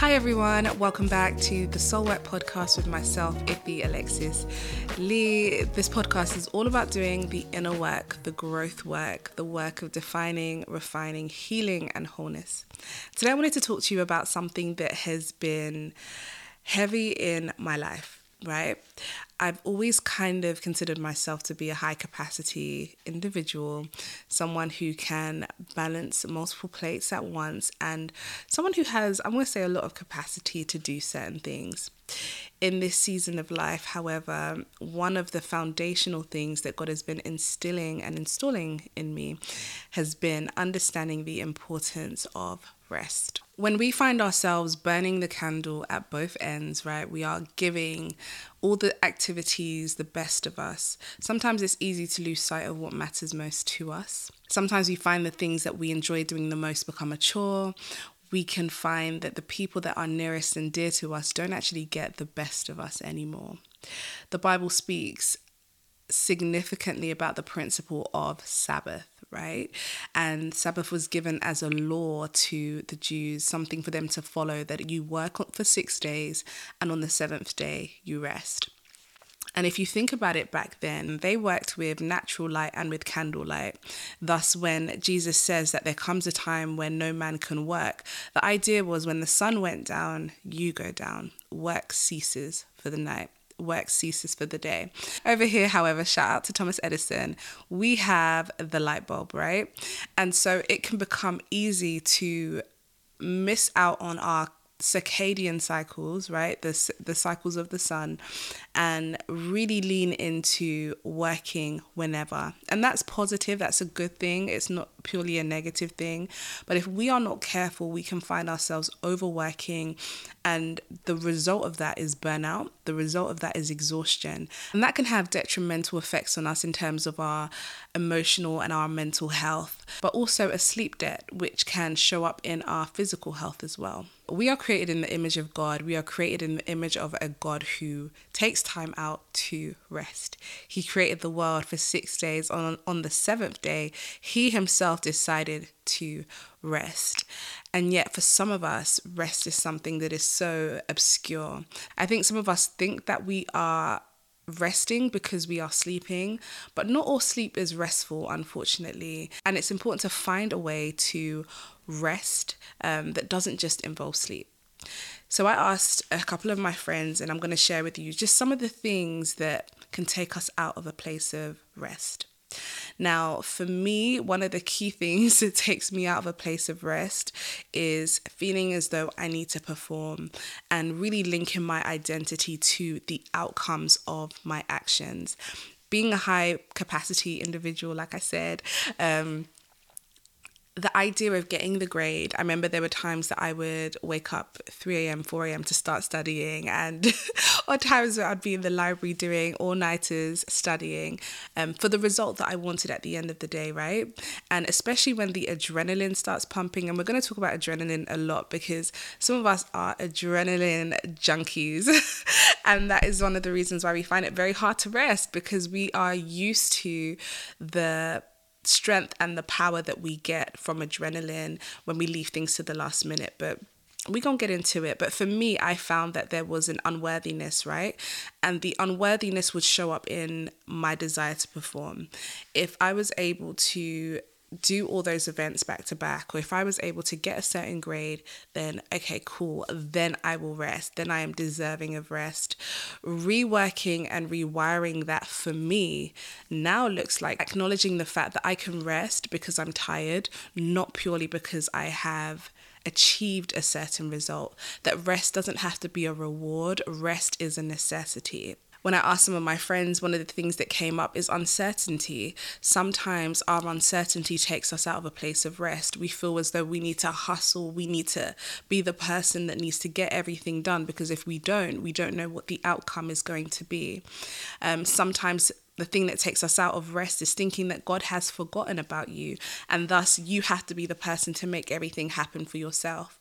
Hi, everyone. Welcome back to the Soul Work podcast with myself, Ify Alexis Lee. This podcast is all about doing the inner work, the growth work, the work of defining, refining, healing, and wholeness. Today, I wanted to talk to you about something that has been heavy in my life right? I've always kind of considered myself to be a high capacity individual, someone who can balance multiple plates at once, and someone who has, I'm going to say, a lot of capacity to do certain things. In this season of life, however, one of the foundational things that God has been instilling and installing in me has been understanding the importance of rest. When we find ourselves burning the candle at both ends, right, we are giving all the activities the best of us. Sometimes it's easy to lose sight of what matters most to us. Sometimes we find the things that we enjoy doing the most become a chore. We can find that the people that are nearest and dear to us don't actually get the best of us anymore. The Bible speaks significantly about the principle of Sabbath right? And Sabbath was given as a law to the Jews, something for them to follow that you work for six days and on the seventh day you rest. And if you think about it back then, they worked with natural light and with candlelight. Thus, when Jesus says that there comes a time when no man can work, the idea was when the sun went down, you go down. Work ceases for the night work ceases for the day. Over here, however, shout out to Thomas Edison, we have the light bulb, right? And so it can become easy to miss out on our circadian cycles, right? The, the cycles of the sun, and really lean into working whenever. And that's positive, that's a good thing. It's not purely a negative thing. But if we are not careful, we can find ourselves overworking, and the result of that is burnout. The result of that is exhaustion. And that can have detrimental effects on us in terms of our emotional and our mental health, but also a sleep debt, which can show up in our physical health as well we are created in the image of God. We are created in the image of a God who takes time out to rest. He created the world for six days. On, on the seventh day, He Himself decided to rest. And yet, for some of us, rest is something that is so obscure. I think some of us think that we are resting because we are sleeping, but not all sleep is restful, unfortunately. And it's important to find a way to rest um, that doesn't just involve sleep. So I asked a couple of my friends, and I'm going to share with you just some of the things that can take us out of a place of rest. Now, for me, one of the key things that takes me out of a place of rest is feeling as though I need to perform and really linking my identity to the outcomes of my actions. Being a high capacity individual, like I said, um, the idea of getting the grade, I remember there were times that I would wake up 3 a.m., 4 a.m. to start studying, and or times where I'd be in the library doing all nighters studying um, for the result that I wanted at the end of the day, right? And especially when the adrenaline starts pumping, and we're going to talk about adrenaline a lot because some of us are adrenaline junkies, and that is one of the reasons why we find it very hard to rest because we are used to the strength and the power that we get from adrenaline when we leave things to the last minute. But we're gonna get into it but for me i found that there was an unworthiness right and the unworthiness would show up in my desire to perform if i was able to do all those events back to back, or if I was able to get a certain grade, then okay, cool, then I will rest. Then I am deserving of rest. Reworking and rewiring that for me now looks like acknowledging the fact that I can rest because I'm tired, not purely because I have achieved a certain result. That rest doesn't have to be a reward, rest is a necessity when I asked some of my friends, one of the things that came up is uncertainty. Sometimes our uncertainty takes us out of a place of rest. We feel as though we need to hustle, we need to be the person that needs to get everything done because if we don't, we don't know what the outcome is going to be. Um, sometimes the thing that takes us out of rest is thinking that God has forgotten about you, and thus you have to be the person to make everything happen for yourself.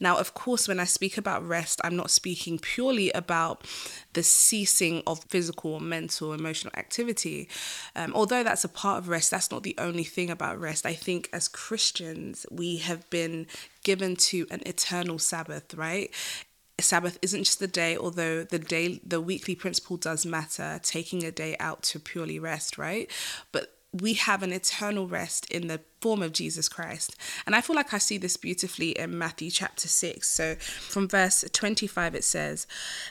Now, of course, when I speak about rest, I'm not speaking purely about the ceasing of physical, mental, emotional activity. Um, although that's a part of rest, that's not the only thing about rest. I think as Christians, we have been given to an eternal Sabbath, right? Sabbath isn't just the day, although the day, the weekly principle does matter, taking a day out to purely rest, right? But we have an eternal rest in the form of Jesus Christ. And I feel like I see this beautifully in Matthew chapter 6. So from verse 25, it says,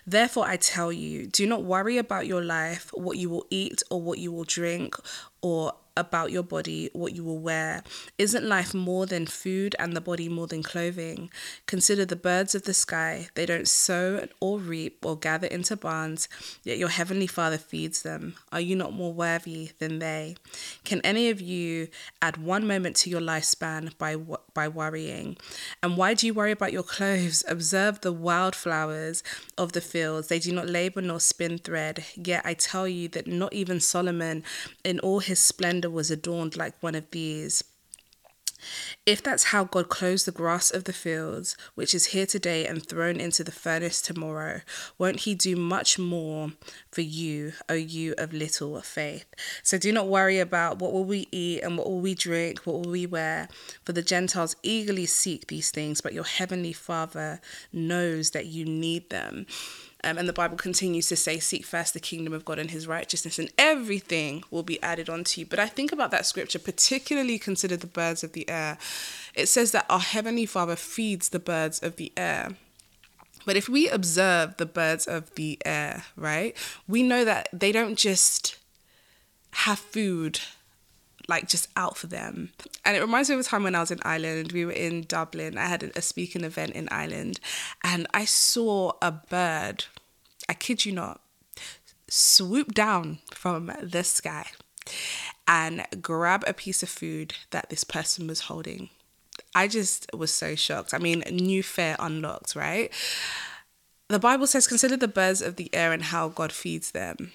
Therefore I tell you, do not worry about your life, what you will eat or what you will drink, or about your body, what you will wear. Isn't life more than food and the body more than clothing? Consider the birds of the sky. They don't sow or reap or gather into barns, yet your heavenly Father feeds them. Are you not more worthy than they? Can any of you add one moment to your lifespan by, by worrying? And why do you worry about your clothes? Observe the wildflowers of the fields. They do not labor nor spin thread. Yet I tell you that not even Solomon, in all his splendor, was adorned like one of these. If that's how God clothes the grass of the fields, which is here today and thrown into the furnace tomorrow, won't He do much more for you, O you of little faith? So do not worry about what will we eat and what will we drink, what will we wear, for the Gentiles eagerly seek these things, but your heavenly Father knows that you need them. Um, and the Bible continues to say, Seek first the kingdom of God and his righteousness, and everything will be added onto you. But I think about that scripture, particularly consider the birds of the air. It says that our Heavenly Father feeds the birds of the air. But if we observe the birds of the air, right, we know that they don't just have food like just out for them. And it reminds me of a time when I was in Ireland. We were in Dublin. I had a speaking event in Ireland and I saw a bird, I kid you not, swoop down from the sky and grab a piece of food that this person was holding. I just was so shocked. I mean, new fear unlocked, right? The Bible says, Consider the birds of the air and how God feeds them.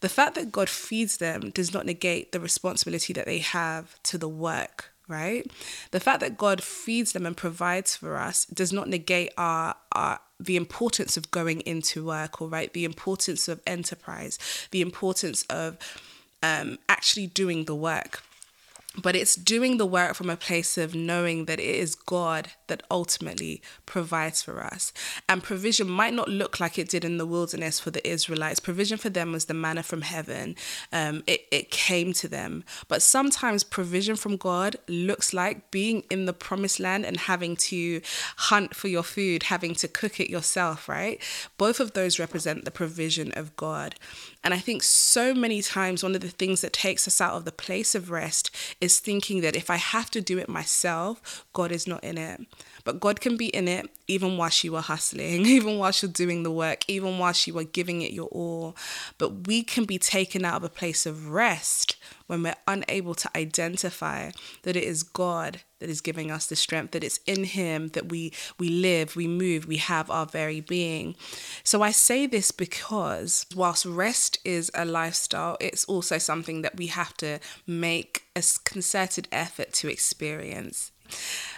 The fact that God feeds them does not negate the responsibility that they have to the work, right? The fact that God feeds them and provides for us does not negate our, our the importance of going into work, or right, the importance of enterprise, the importance of um, actually doing the work but it's doing the work from a place of knowing that it is God that ultimately provides for us. And provision might not look like it did in the wilderness for the Israelites. Provision for them was the manna from heaven, um, it, it came to them. But sometimes provision from God looks like being in the promised land and having to hunt for your food, having to cook it yourself, right? Both of those represent the provision of God. And I think so many times one of the things that takes us out of the place of rest is thinking that if I have to do it myself, God is not in it. But God can be in it even whilst you are hustling, even whilst you're doing the work, even whilst you are giving it your all. But we can be taken out of a place of rest when we're unable to identify that it is God that is giving us the strength, that it's in Him that we, we live, we move, we have our very being. So I say this because whilst rest is a lifestyle, it's also something that we have to make a concerted effort to experience.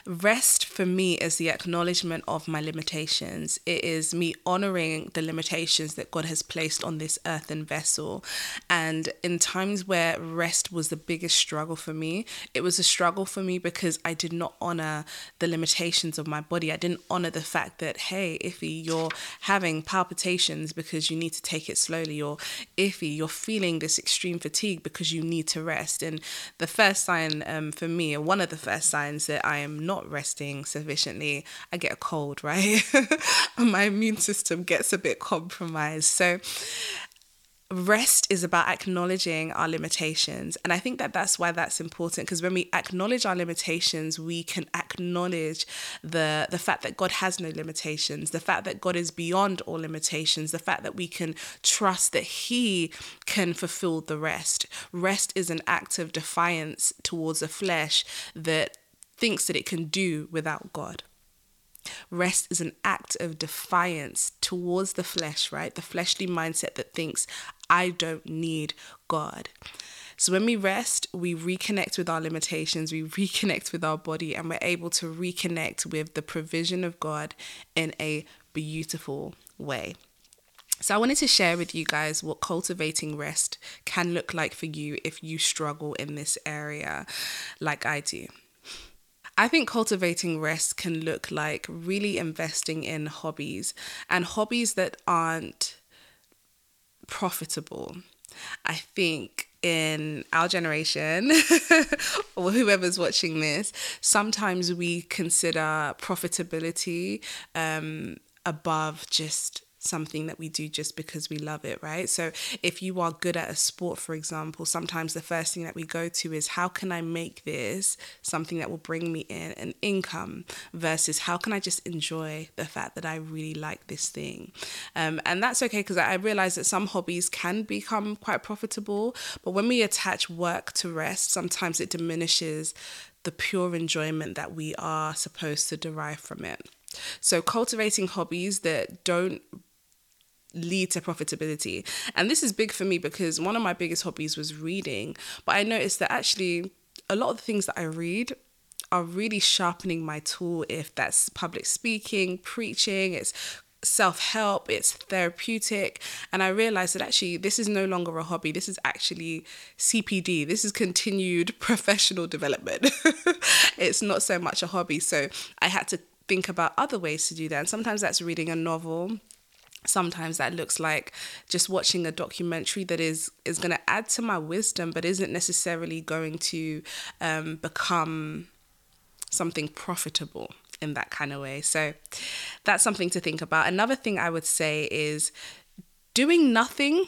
Rest for me is the acknowledgement of my limitations. It is me honoring the limitations that God has placed on this earthen vessel. And in times where rest was the biggest struggle for me, it was a struggle for me because I did not honor the limitations of my body. I didn't honor the fact that, hey, Ify, you're having palpitations because you need to take it slowly, or Ify, you're feeling this extreme fatigue because you need to rest. And the first sign um, for me, or one of the first signs that I am not resting sufficiently, I get a cold, right? my immune system gets a bit compromised. So, rest is about acknowledging our limitations and i think that that's why that's important because when we acknowledge our limitations we can acknowledge the the fact that god has no limitations the fact that god is beyond all limitations the fact that we can trust that he can fulfill the rest rest is an act of defiance towards the flesh that thinks that it can do without God. Rest is an act of defiance towards the flesh, right? The fleshly mindset that thinks, I don't need God. So when we rest, we reconnect with our limitations, we reconnect with our body, and we're able to reconnect with the provision of God in a beautiful way. So, I wanted to share with you guys what cultivating rest can look like for you if you struggle in this area, like I do. I think cultivating rest can look like really investing in hobbies and hobbies that aren't profitable. I think in our generation or whoever's watching this, sometimes we consider profitability um, above just something that we do just because we love it, right? So if you are good at a sport, for example, sometimes the first thing that we go to is how can I make this something that will bring me in an income versus how can I just enjoy the fact that I really like this thing? Um, and that's okay because I realize that some hobbies can become quite profitable, but when we attach work to rest, sometimes it diminishes the pure enjoyment that we are supposed to derive from it. So, cultivating hobbies that don't lead to profitability. And this is big for me because one of my biggest hobbies was reading. But I noticed that actually a lot of the things that I read are really sharpening my tool if that's public speaking, preaching, it's self help, it's therapeutic. And I realized that actually this is no longer a hobby. This is actually CPD. This is continued professional development. it's not so much a hobby. So I had to think about other ways to do that. And sometimes that's reading a novel sometimes that looks like just watching a documentary that is is going to add to my wisdom but isn't necessarily going to um, become something profitable in that kind of way. So that's something to think about. Another thing i would say is doing nothing.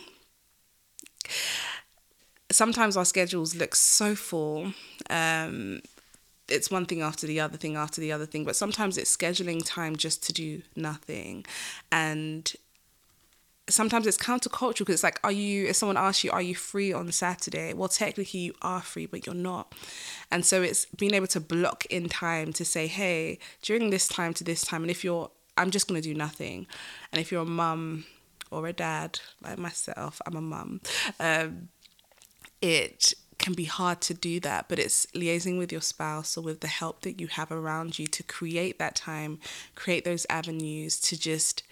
Sometimes our schedules look so full um, it's one thing after the other thing after the other thing but sometimes it's scheduling time just to do nothing. And sometimes it's countercultural because it's like are you if someone asks you are you free on saturday? Well technically you are free but you're not. And so it's being able to block in time to say hey during this time to this time and if you're i'm just going to do nothing and if you're a mum or a dad like myself i'm a mum um, it can be hard to do that, but it's liaising with your spouse or with the help that you have around you to create that time, create those avenues to just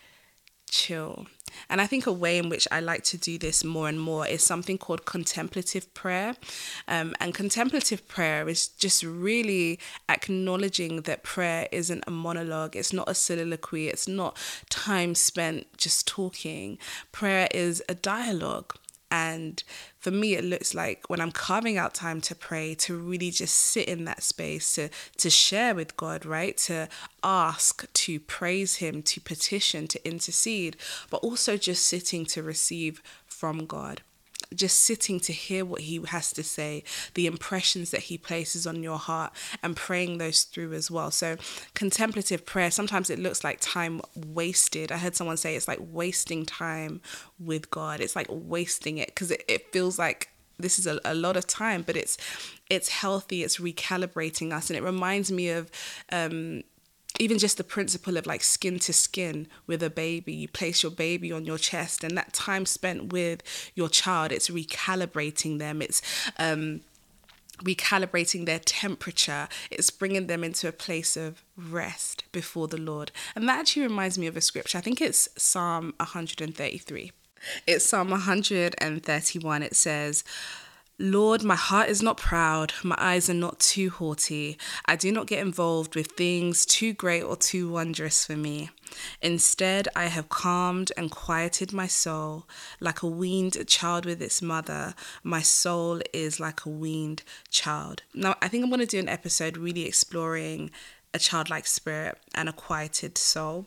chill. And I think a way in which I like to do this more and more is something called contemplative prayer. Um, and contemplative prayer is just really acknowledging that prayer isn't a monologue, it's not a soliloquy, it's not time spent just talking. Prayer is a dialogue. And for me, it looks like when I'm carving out time to pray, to really just sit in that space, to, to share with God, right? To ask, to praise Him, to petition, to intercede, but also just sitting to receive from God just sitting to hear what he has to say, the impressions that he places on your heart, and praying those through as well. So, contemplative prayer, sometimes it looks like time wasted. I heard someone say it's like wasting time with God, it's like wasting it because it, it feels like this is a, a lot of time but it's it's healthy it's recalibrating us and it reminds me of um, even just the principle of like skin to skin with a baby you place your baby on your chest and that time spent with your child it's recalibrating them it's um recalibrating their temperature it's bringing them into a place of rest before the lord. And that actually reminds me of a scripture i think it's psalm 133 it's psalm 131 it says Lord, my heart is not proud, my eyes are not too haughty. I do not get involved with things too great or too wondrous for me. Instead, I have calmed and quieted my soul like a weaned child with its mother. My soul is like a weaned child. Now, I think I'm going to do an episode really exploring a childlike spirit and a quieted soul.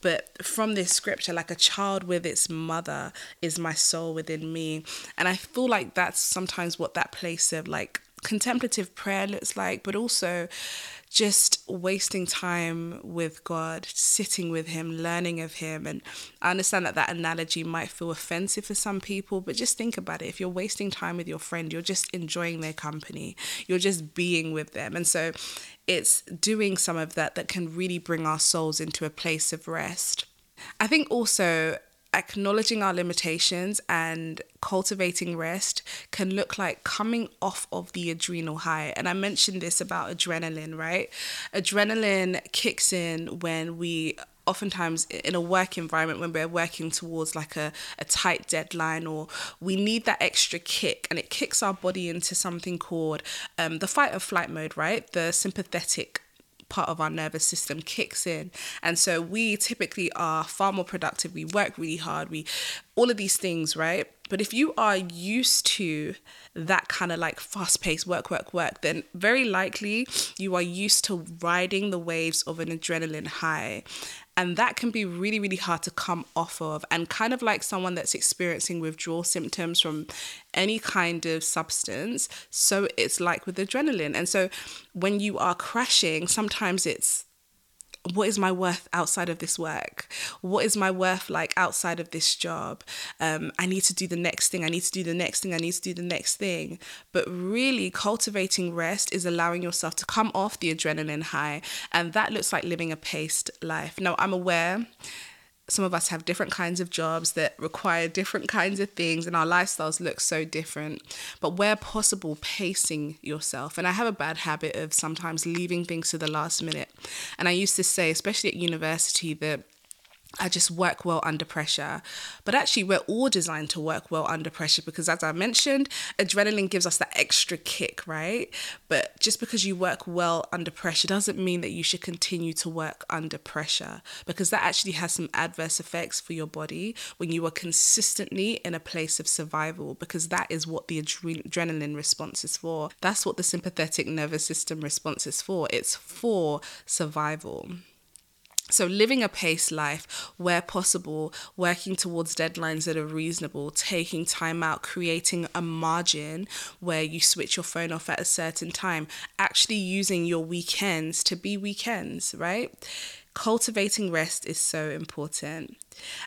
But from this scripture, like a child with its mother is my soul within me. And I feel like that's sometimes what that place of like contemplative prayer looks like, but also just wasting time with God, sitting with Him, learning of Him. And I understand that that analogy might feel offensive for some people, but just think about it. If you're wasting time with your friend, you're just enjoying their company, you're just being with them. And so it's doing some of that that can really bring our souls into a place of rest. I think also acknowledging our limitations and cultivating rest can look like coming off of the adrenal high. And I mentioned this about adrenaline, right? Adrenaline kicks in when we oftentimes in a work environment when we're working towards like a, a tight deadline or we need that extra kick and it kicks our body into something called um, the fight or flight mode right the sympathetic part of our nervous system kicks in. And so we typically are far more productive. We work really hard. We, all of these things, right? But if you are used to that kind of like fast paced work, work, work, then very likely you are used to riding the waves of an adrenaline high. And that can be really, really hard to come off of. And kind of like someone that's experiencing withdrawal symptoms from any kind of substance. So it's like with adrenaline. And so when you are crashing, sometimes it's what is my worth outside of this work? What is my worth like outside of this job? Um, I need to do the next thing. I need to do the next thing. I need to do the next thing. But really, cultivating rest is allowing yourself to come off the adrenaline high. And that looks like living a paced life. Now, I'm aware some of us have different kinds of jobs that require different kinds of things and our lifestyles look so different. But where possible pacing yourself. And i have a bad habit of sometimes leaving things to the last minute. And i used to say especially at university that I just work well under pressure. But actually, we're all designed to work well under pressure because, as I mentioned, adrenaline gives us that extra kick, right? But just because you work well under pressure doesn't mean that you should continue to work under pressure because that actually has some adverse effects for your body when you are consistently in a place of survival because that is what the adrenaline response is for. That's what the sympathetic nervous system response is for. It's for survival. So, living a paced life where possible, working towards deadlines that are reasonable, taking time out, creating a margin where you switch your phone off at a certain time, actually using your weekends to be weekends, right? Cultivating rest is so important.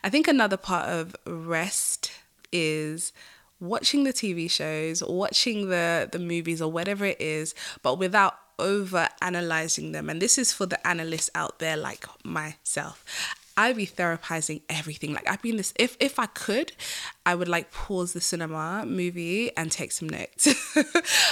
I think another part of rest is watching the TV shows, watching the the movies or whatever it is, but without over analyzing them. And this is for the analysts out there like myself. I'd be therapizing everything. Like I've been this if if I could, I would like pause the cinema movie and take some notes.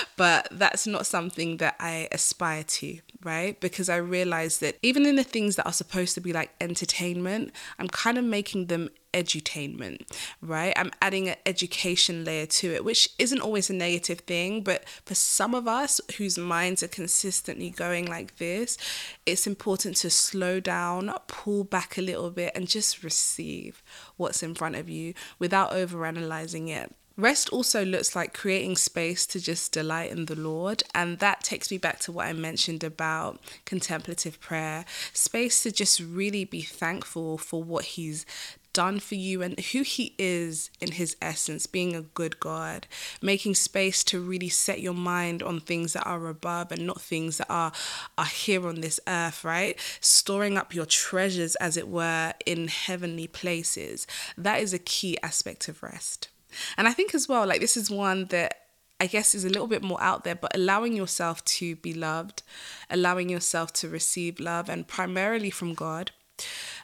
but that's not something that I aspire to, right? Because I realize that even in the things that are supposed to be like entertainment, I'm kind of making them edutainment, right? I'm adding an education layer to it, which isn't always a negative thing, but for some of us whose minds are consistently going like this, it's important to slow down, pull back a little bit, and just receive what's in front of you without overanalyzing it. Rest also looks like creating space to just delight in the Lord. And that takes me back to what I mentioned about contemplative prayer space to just really be thankful for what He's done for you and who He is in His essence, being a good God, making space to really set your mind on things that are above and not things that are, are here on this earth, right? Storing up your treasures, as it were, in heavenly places. That is a key aspect of rest. And I think as well, like this is one that I guess is a little bit more out there, but allowing yourself to be loved, allowing yourself to receive love, and primarily from God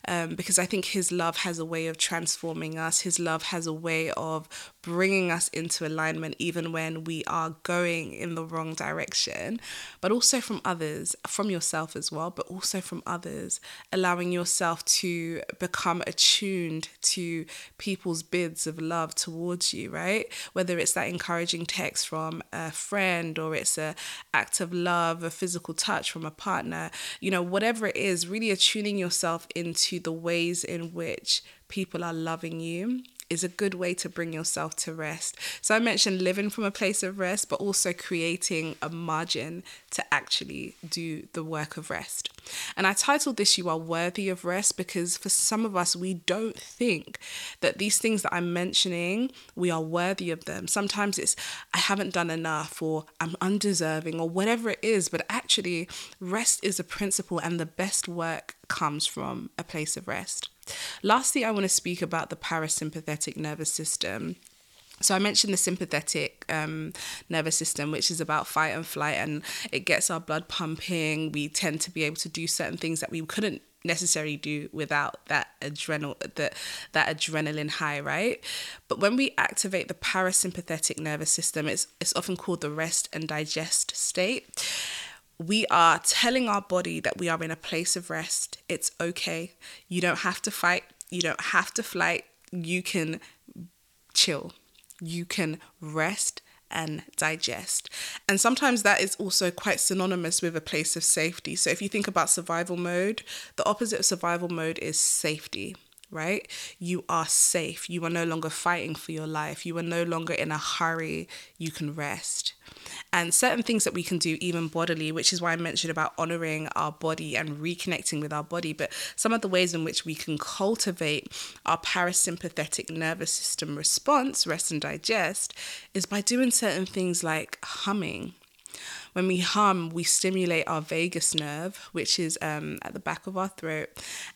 um, because I think His love has a way of transforming us. His love has a way of bringing us into alignment even when we are going in the wrong direction, but also from others, from yourself as well, but also from others, allowing yourself to become attuned to people's bids of love towards you, right? Whether it's that encouraging text from a friend or it's a act of love, a physical touch from a partner, you know, whatever it is, really attuning yourself into the ways in which people are loving you is a good way to bring yourself to rest. So I mentioned living from a place of rest, but also creating a margin to actually do the work of rest. And I titled this You Are Worthy of Rest because for some of us, we don't think that these things that I'm mentioning, we are worthy of them. Sometimes it's, I haven't done enough, or I'm undeserving, or whatever it is. But actually, rest is a principle, and the best work comes from a place of rest. Lastly, I want to speak about the parasympathetic nervous system. So I mentioned the sympathetic um, nervous system, which is about fight and flight, and it gets our blood pumping. We tend to be able to do certain things that we couldn't necessarily do without that adrenal that that adrenaline high right but when we activate the parasympathetic nervous system it's it's often called the rest and digest state we are telling our body that we are in a place of rest it's okay you don't have to fight you don't have to flight you can chill you can rest and digest. And sometimes that is also quite synonymous with a place of safety. So if you think about survival mode, the opposite of survival mode is safety right? You are safe. You are no longer fighting for your life. You are no longer in a hurry. You can rest and certain things that we can do even bodily which is why i mentioned about honoring our body and reconnecting with our body but some of the ways in which we can cultivate our parasympathetic nervous system response rest and digest is by doing certain things like humming when we hum, we stimulate our vagus nerve, which is um, at the back of our throat,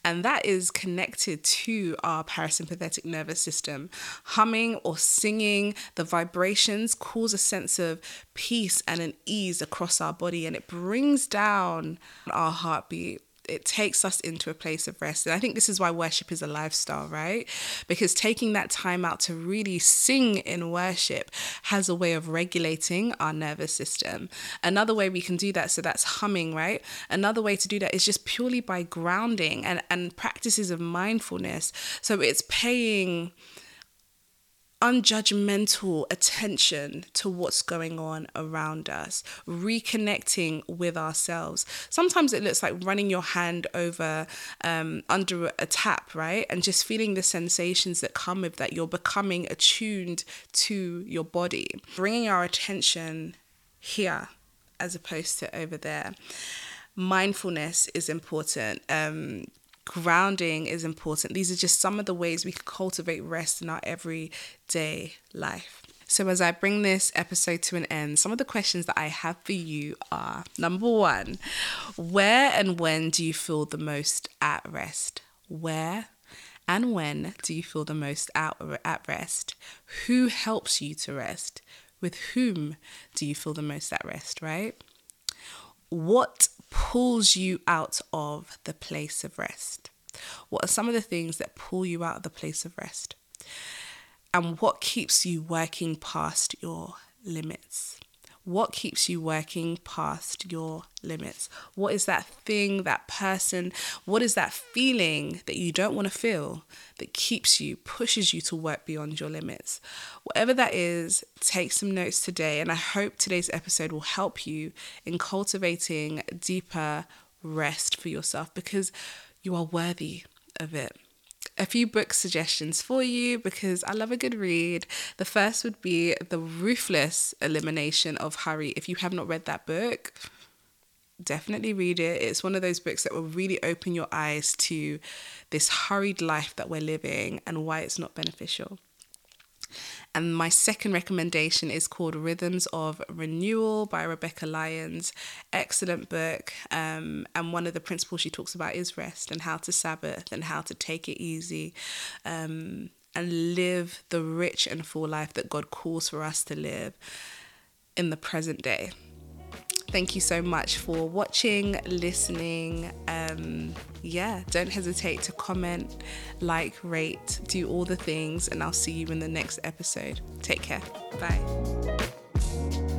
and that is connected to our parasympathetic nervous system. Humming or singing, the vibrations cause a sense of peace and an ease across our body, and it brings down our heartbeat it takes us into a place of rest. And I think this is why worship is a lifestyle, right? Because taking that time out to really sing in worship has a way of regulating our nervous system. Another way we can do that, so that's humming, right? Another way to do that is just purely by grounding and, and practices of mindfulness. So it's paying unjudgmental attention to what's going on around us, reconnecting with ourselves. Sometimes it looks like running your hand over um, under a tap, right? And just feeling the sensations that come with that. You're becoming attuned to your body, bringing our attention here as opposed to over there. Mindfulness is important. Um, grounding is important. These are just some of the ways we can cultivate rest in our everyday life. So, as I bring this episode to an end, some of the questions that I have for you are number one, where and when do you feel the most at rest? Where and when do you feel the most at, at rest? Who helps you to rest? With whom do you feel the most at rest, right? What pulls you out of the place of rest? What are some of the things that pull you out of the place of rest? And what keeps you working past your limits? What keeps you working past your limits? What is that thing, that person? What is that feeling that you don't want to feel that keeps you, pushes you to work beyond your limits? Whatever that is, take some notes today. And I hope today's episode will help you in cultivating deeper rest for yourself because you are worthy of it a few book suggestions for you because I love a good read. The first would be The Ruthless Elimination of Hurry. If you have not read that book, definitely read it. It's one of those books that will really open your eyes to this hurried life that we're living and why it's not beneficial. And my second recommendation is called Rhythms of Renewal by Rebekah Lyons. Excellent book. Um, and one of the principles she talks about is rest and how to Sabbath and how to take it easy. Um, and live the rich and full life that God calls for us to live in the present day. Thank you so much for watching, listening. Um, yeah, don't hesitate to comment, like, rate, do all the things, and I'll see you in the next episode. Take care. Bye.